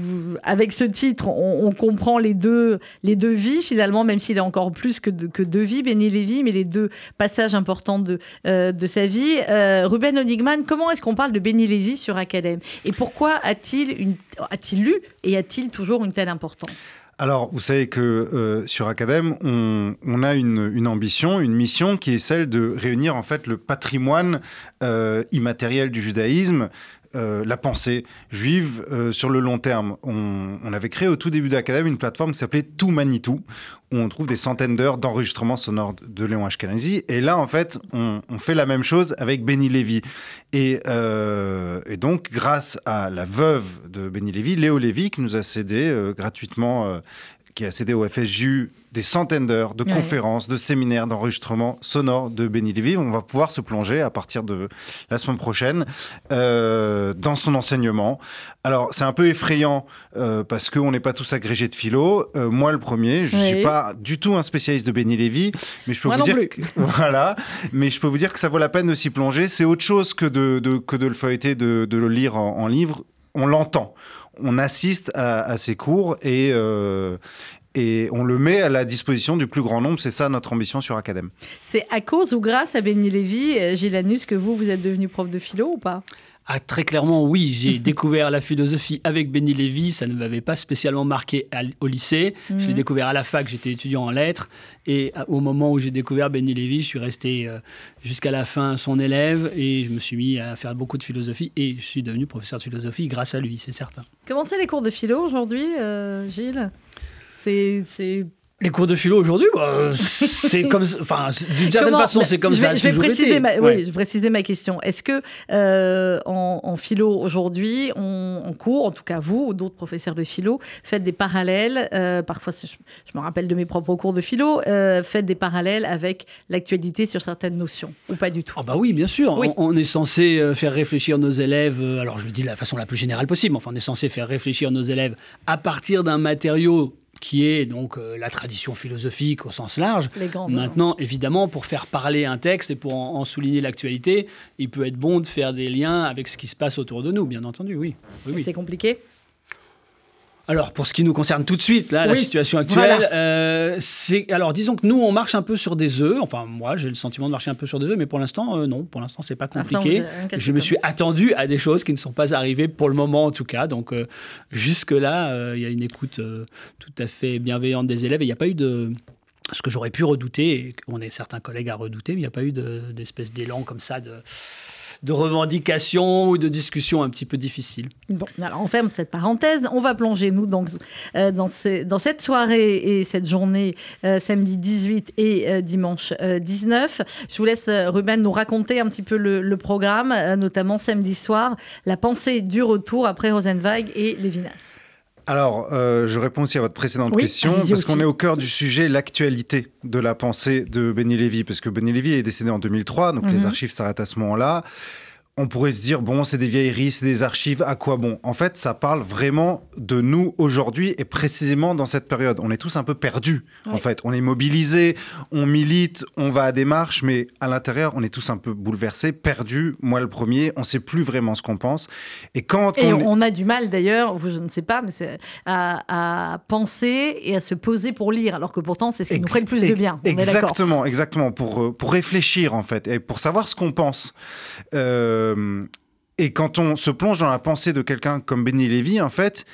avec ce titre, on, comprend les deux les deux vies finalement, même s'il est encore plus que que deux vies, Benny Lévy, mais les deux passages importants de euh, de sa vie. Ruben Onigman, comment est-ce qu'on parle de Benny Lévy sur Acadème et pourquoi a-t-il a-t-il et a-t-il toujours une telle importance? Alors, vous savez que euh, sur Academ, on, a une, une ambition, une mission qui est celle de réunir en fait le patrimoine euh, immatériel du judaïsme, euh, la pensée juive euh, sur le long terme. On, avait créé au tout début d'Academ une plateforme qui s'appelait Tout Manitou, où on trouve des centaines d'heures d'enregistrements sonores de Léon Ashkenazi. Et là, en fait, on, fait la même chose avec Benny Lévy. Et, euh, et donc, grâce à la veuve de Benny Lévy, Léo Lévy, qui nous a cédé gratuitement qui a cédé au FSJU des centaines d'heures de Ouais. conférences, de séminaires, d'enregistrements sonores de Benny Lévy. On va pouvoir se plonger à partir de la semaine prochaine euh, dans son enseignement. Alors, c'est un peu effrayant euh, parce qu'on n'est pas tous agrégés de philo. Euh, moi, le premier, je ne Oui. suis pas du tout un spécialiste de Benny Lévy, mais je peux Moi vous dire que- voilà, mais je peux vous dire que ça vaut la peine de s'y plonger. C'est autre chose que de, de- que de le feuilleter, de, de le lire en, en livre. On l'entend, on assiste à, ces cours et euh, et on le met à la disposition du plus grand nombre. C'est ça notre ambition sur Academ. C'est à cause ou grâce à Benny Lévy, euh, Gilles Anus, que vous, vous êtes devenu prof de philo ou pas? Ah, très clairement, oui. J'ai découvert la philosophie avec Benny Lévy. Ça ne m'avait pas spécialement marqué à au lycée. Je l'ai Mhm. découvert à la fac. J'étais étudiant en lettres. Et à- au moment où j'ai découvert Benny Lévy, je suis resté euh, jusqu'à la fin son élève. Et je me suis mis à faire beaucoup de philosophie. Et je suis devenu professeur de philosophie grâce à lui, c'est certain. Comment c'est les cours de philo aujourd'hui, euh, Gilles? C'est. Les cours de philo aujourd'hui, bah, c'est comme, enfin, d'une certaine Comment- façon, c'est comme je ça. vais, je vais préciser ma, Ouais. oui, je vais préciser ma question. Est-ce que euh, en, en philo aujourd'hui, on, en cours, en tout cas vous ou d'autres professeurs de philo, faites des parallèles euh, Parfois, je, je me rappelle de mes propres cours de philo, euh, faites des parallèles avec l'actualité sur certaines notions ou pas du tout? Ah bah oui, bien sûr. Oui. On, on est censé faire réfléchir nos élèves, alors je le dis de la façon la plus générale possible, enfin on est censé faire réfléchir nos élèves à partir d'un matériau qui est donc euh, la tradition philosophique au sens large. Maintenant, évidemment, pour faire parler un texte et pour en, en souligner l'actualité, il peut être bon de faire des liens avec ce qui se passe autour de nous, bien entendu, oui. Oui, oui. C'est compliqué Alors, pour ce qui nous concerne tout de suite, là, la situation actuelle, voilà. euh, c'est. Alors, disons que nous, on marche un peu sur des œufs. Enfin, moi, j'ai le sentiment de marcher un peu sur des œufs, mais pour l'instant, euh, non. Pour l'instant, c'est pas compliqué. vous Je me suis attendu à des choses qui ne sont pas arrivées pour le moment, en tout cas. Donc, euh, jusque-là, euh, il y a une écoute euh, tout à fait bienveillante des élèves et il n'y a pas eu de. Ce que j'aurais pu redouter, et qu'on est certains collègues à redouter, mais il n'y a pas eu de- d'espèce d'élan comme ça de, de revendication ou de discussion un petit peu difficile. Bon, alors on ferme cette parenthèse. On va plonger, nous, donc, euh, dans, cette soirée et cette journée, euh, samedi 18 et euh, dimanche euh, 19. Je vous laisse, Ruben, nous raconter un petit peu le, programme, notamment samedi soir, la pensée du retour après Rosenweig et Lévinas. Alors, euh, je réponds aussi à votre précédente Oui, question, parce qu'on est au cœur du sujet, l'actualité de la pensée de Benny Lévy, parce que Benny Lévy est décédé en 2003, donc Mhm. les archives s'arrêtent à ce moment-là. On pourrait se dire, bon, c'est des vieilleries, c'est des archives, à quoi bon? En fait, ça parle vraiment de nous aujourd'hui et précisément dans cette période. On est tous un peu perdus, en fait. On est mobilisés, on milite, on va à des marches, mais à l'intérieur, on est tous un peu bouleversés, perdus. Moi, le premier, on sait plus vraiment ce qu'on pense. Et quand Et on... on a du mal, d'ailleurs, je ne sais pas, mais c'est à, à penser et à se poser pour lire, alors que pourtant, c'est ce qui nous ferait le plus de bien. On est d'accord. Exactement, exactement, pour, euh, pour réfléchir en fait, et pour savoir ce qu'on pense. Euh, et quand on se plonge dans la pensée de quelqu'un comme Benny Lévy, en fait,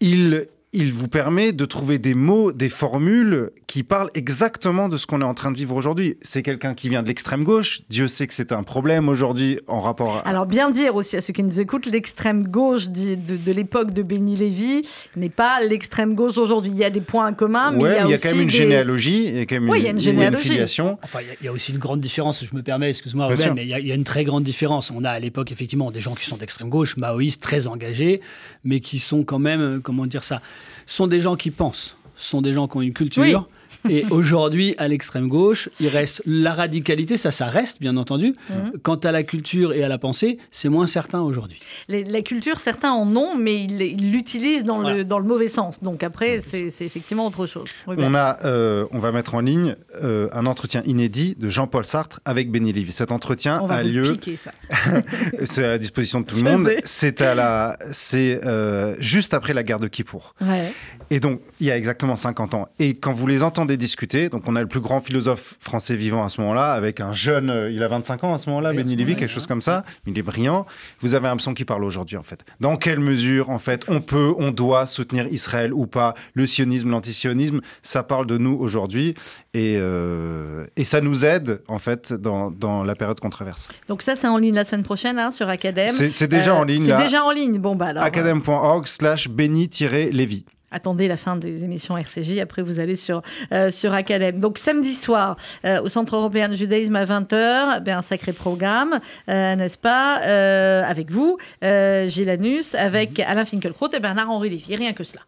il, il vous permet de trouver des mots, des formules qui parlent exactement de ce qu'on est en train de vivre aujourd'hui. C'est quelqu'un qui vient de l'extrême gauche. Dieu sait que c'est un problème aujourd'hui en rapport à... Alors bien dire aussi à ceux qui nous écoutent, l'extrême gauche de, de- de l'époque de Benny Lévy n'est pas l'extrême gauche d'aujourd'hui. Il y a des points communs, mais Ouais, il y a, mais il y a aussi quand même une des- généalogie, il y a quand même Oui, il y a une une généalogie. filiation. Enfin, il y a- il y, a aussi une grande différence, si je me permets, excuse-moi, mais il y, a- il y a une très grande différence. On a à l'époque, effectivement, des gens qui sont d'extrême gauche, maoïstes, très engagés, mais qui sont quand même, euh, comment dire ça, sont des gens qui pensent, sont des gens qui ont une culture. Et aujourd'hui, à l'extrême gauche, il reste la radicalité, ça, ça reste, bien entendu. Mhm. Quant à la culture et à la pensée, c'est moins certain aujourd'hui. La culture, certains en ont, mais ils l'utilisent dans, le, Voilà. dans le mauvais sens. Donc après, c'est effectivement autre chose. Ruben. On, a, euh, on va mettre en ligne euh, un entretien inédit de Jean-Paul Sartre avec Benny Lévy. Cet entretien On va a vous lieu, piquer ça. c'est à la disposition de tout le monde. C'est à la, c'est euh, juste après la guerre de Kippour. Ouais. Et donc, il y a exactement 50 ans. Et quand vous les entendez discuter, donc on a le plus grand philosophe français vivant à ce moment-là, avec un jeune, euh, il a 25 ans à ce moment-là, Oui, Benny Lévy, quelque chose comme ça. Il est brillant. Vous avez un son qui parle aujourd'hui, en fait. Dans quelle mesure, en fait, on peut, on doit soutenir Israël ou pas? Le sionisme, l'antisionisme, ça parle de nous aujourd'hui. Et, euh, et ça nous aide, en fait, dans, dans la période qu'on traverse. Donc ça, c'est en ligne la semaine prochaine hein, sur Academ. C'est déjà Euh, en ligne, C'est déjà en ligne. Bon, bah alors. euh, academ.org slash Benny-Lévy. Attendez la fin des émissions RCJ, après vous allez sur, euh, sur Academ. Donc samedi soir, euh, au Centre européen de judaïsme à 20h, ben, un sacré programme, euh, n'est-ce pas Avec vous, Gilles Anus, avec Mhm. Alain Finkielkraut et Bernard-Henri Lévy, rien que cela.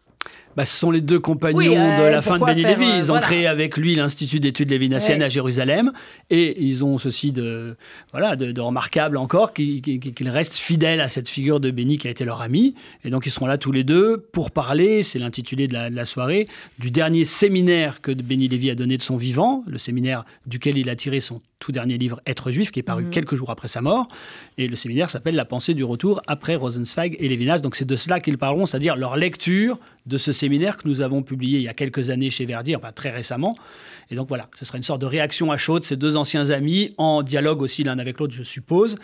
Bah, Ce sont les deux compagnons Oui, euh, de la fin de faire, Lévy. euh, Ils ont voilà. créé avec lui l'Institut d'études lévinassiennes Ouais. à Jérusalem. Et ils ont ceci de, voilà, de, de remarquable encore, qu'ils restent fidèles à cette figure de Béni qui a été leur ami. Et donc ils seront là tous les deux pour parler, c'est l'intitulé de la, de la soirée, du dernier séminaire que Béni Lévy a donné de son vivant, le séminaire duquel il a tiré son tout dernier livre Être juif, qui est paru Mhm. quelques jours après sa mort. Et le séminaire s'appelle La pensée du retour après Rosenzweig et Lévinas. Donc c'est de cela qu'ils parleront, c'est-à-dire leur lecture de ce séminaire que nous avons publié il y a quelques années chez Verdi, enfin très récemment. Et donc voilà, ce sera une sorte de réaction à chaud de ces deux anciens amis, en dialogue aussi l'un avec l'autre, je suppose.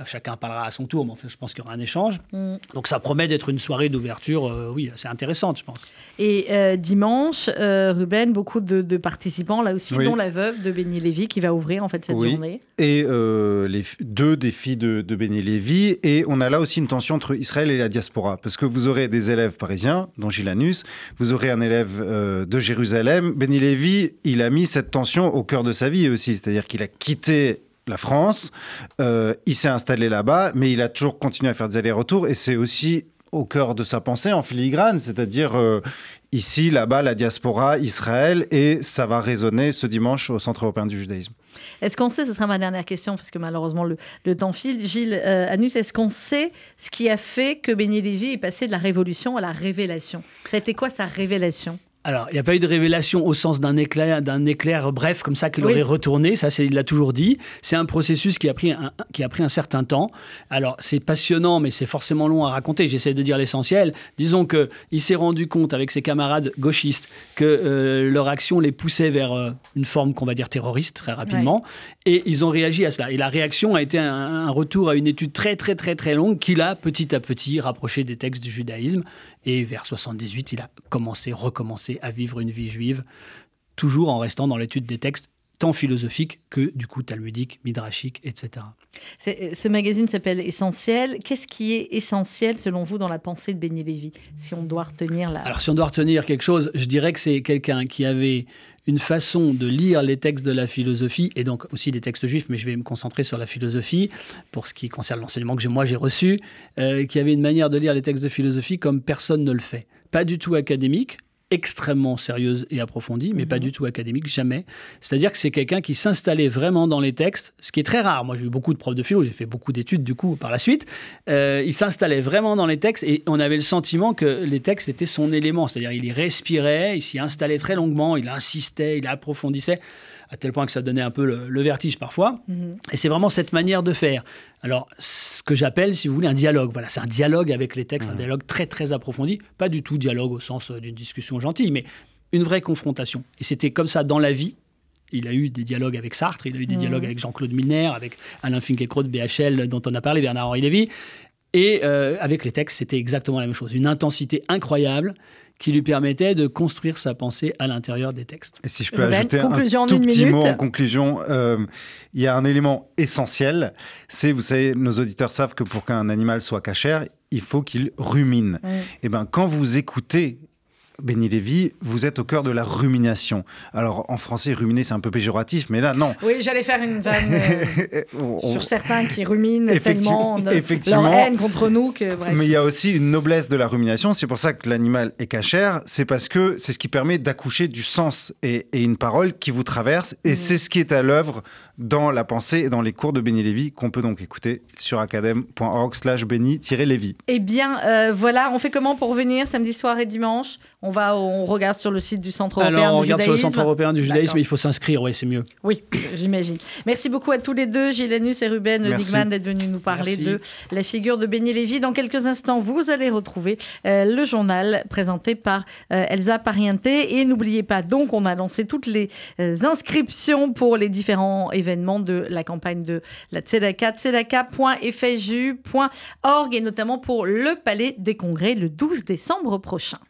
Euh, Chacun parlera à son tour, mais enfin, je pense qu'il y aura un échange. Mm. Donc ça promet d'être une soirée d'ouverture, euh, oui, assez intéressante, je pense. Et euh, dimanche, euh, Ruben, beaucoup de, de participants, là aussi, Oui. dont la veuve de Béni Lévy qui va ouvrir en fait cette Oui. journée. Et euh, les deux des filles de, de Béni Lévy. Et on a là aussi une tension entre Israël et la diaspora. Parce que vous aurez des élèves parisiens, dont Gilanus, vous aurez un élève euh, de Jérusalem. Béni Lévy, il a mis cette tension au cœur de sa vie aussi. C'est-à-dire qu'il a quitté la France, euh, il s'est installé là-bas, mais il a toujours continué à faire des allers-retours. Et c'est aussi au cœur de sa pensée en filigrane, c'est-à-dire euh, ici, là-bas, la diaspora, Israël, et ça va résonner ce dimanche au Centre européen du judaïsme. Est-ce qu'on sait, ce sera ma dernière question, parce que malheureusement le, temps file, Gilles euh, Anus, est-ce qu'on sait ce qui a fait que Béni Lévy est passé de la révolution à la révélation? Ça a été quoi sa révélation? Alors, il n'y a pas eu de révélation au sens d'un éclair, d'un éclair bref comme ça qu'il Oui. aurait retourné. Ça, c'est, il l'a toujours dit. C'est un processus qui a pris un, qui a pris un certain temps. Alors, c'est passionnant, mais c'est forcément long à raconter. J'essaie de dire l'essentiel. Disons que il s'est rendu compte avec ses camarades gauchistes que euh, leur action les poussait vers euh, une forme qu'on va dire terroriste très rapidement, et ils ont réagi à cela. Et la réaction a été un, un retour à une étude très très très très longue qui l'a petit à petit rapproché des textes du judaïsme. Et vers 78, il a commencé, recommencé à vivre une vie juive, toujours en restant dans l'étude des textes, tant philosophiques que du coup talmudiques, midrashiques, etc. C'est- Ce magazine s'appelle Essentiel. Qu'est-ce qui est essentiel selon vous dans la pensée de Béni Lévy? Si on doit retenir la... Alors si on doit retenir quelque chose, je dirais que c'est quelqu'un qui avait une façon de lire les textes de la philosophie, et donc aussi les textes juifs, mais je vais me concentrer sur la philosophie, pour ce qui concerne l'enseignement que moi j'ai reçu, euh, qui avait une manière de lire les textes de philosophie comme personne ne le fait. Pas du tout académique, extrêmement sérieuse et approfondie, mais pas du tout académique, jamais. C'est-à-dire que c'est quelqu'un qui s'installait vraiment dans les textes, ce qui est très rare. Moi, j'ai eu beaucoup de profs de philo, j'ai fait beaucoup d'études du coup par la suite. Euh, il s'installait vraiment dans les textes et on avait le sentiment que les textes étaient son élément. C'est-à-dire il y respirait, il s'y installait très longuement, il insistait, il approfondissait, à tel point que ça donnait un peu le, le vertige parfois. Mhm. Et c'est vraiment cette manière de faire. Alors, ce que j'appelle, si vous voulez, un dialogue. Voilà, c'est un dialogue avec les textes, un dialogue très, très approfondi. Pas du tout dialogue au sens euh, d'une discussion gentille, mais une vraie confrontation. Et c'était comme ça dans la vie. Il a eu des dialogues avec Sartre, il a eu des dialogues avec Jean-Claude Milner, avec Alain Finkielkraut BHL, dont on a parlé, Bernard-Henri Lévy. Et euh, avec les textes, c'était exactement la même chose. Une intensité incroyable qui lui permettait de construire sa pensée à l'intérieur des textes. Et si je peux Ruben, ajouter un tout une petit minute. mot en conclusion, euh, il y a un élément essentiel, c'est, vous savez, nos auditeurs savent que pour qu'un animal soit cachère, il faut qu'il rumine. Mm. Et ben, quand vous écoutez Béni Lévy, vous êtes au cœur de la rumination. Alors, en français, ruminer, c'est un peu péjoratif, mais là, non. Oui, j'allais faire une vanne euh, On- sur certains qui ruminent Effectivement- tellement effectivement. leur haine contre nous que bref. Mais il y a aussi une noblesse de la rumination. C'est pour ça que l'animal est cachère. C'est parce que c'est ce qui permet d'accoucher du sens et, et une parole qui vous traverse. Et Mhm. c'est ce qui est à l'œuvre dans la pensée et dans les cours de Béni Lévy qu'on peut donc écouter sur academ.org slash béni-lévy. Eh bien, euh, voilà, on fait comment pour venir samedi soir et dimanche? On va, on regarde sur le site du Centre européen Alors, on du regarde sur le judaïsme. Centre européen du judaïsme, il faut s'inscrire, oui, c'est mieux. Oui, j'imagine. Merci beaucoup à tous les deux, Gilles Anus et Ruben Merci. Digman, d'être venus nous parler Merci. de la figure de Béni Lévy. Dans quelques instants, vous allez retrouver euh, le journal présenté par euh, Elsa Pariente. Et n'oubliez pas, donc, on a lancé toutes les euh, inscriptions pour les différents événements de la campagne de la Tzedaka, tzedaka.fju.org et notamment pour le Palais des Congrès le 12 décembre prochain.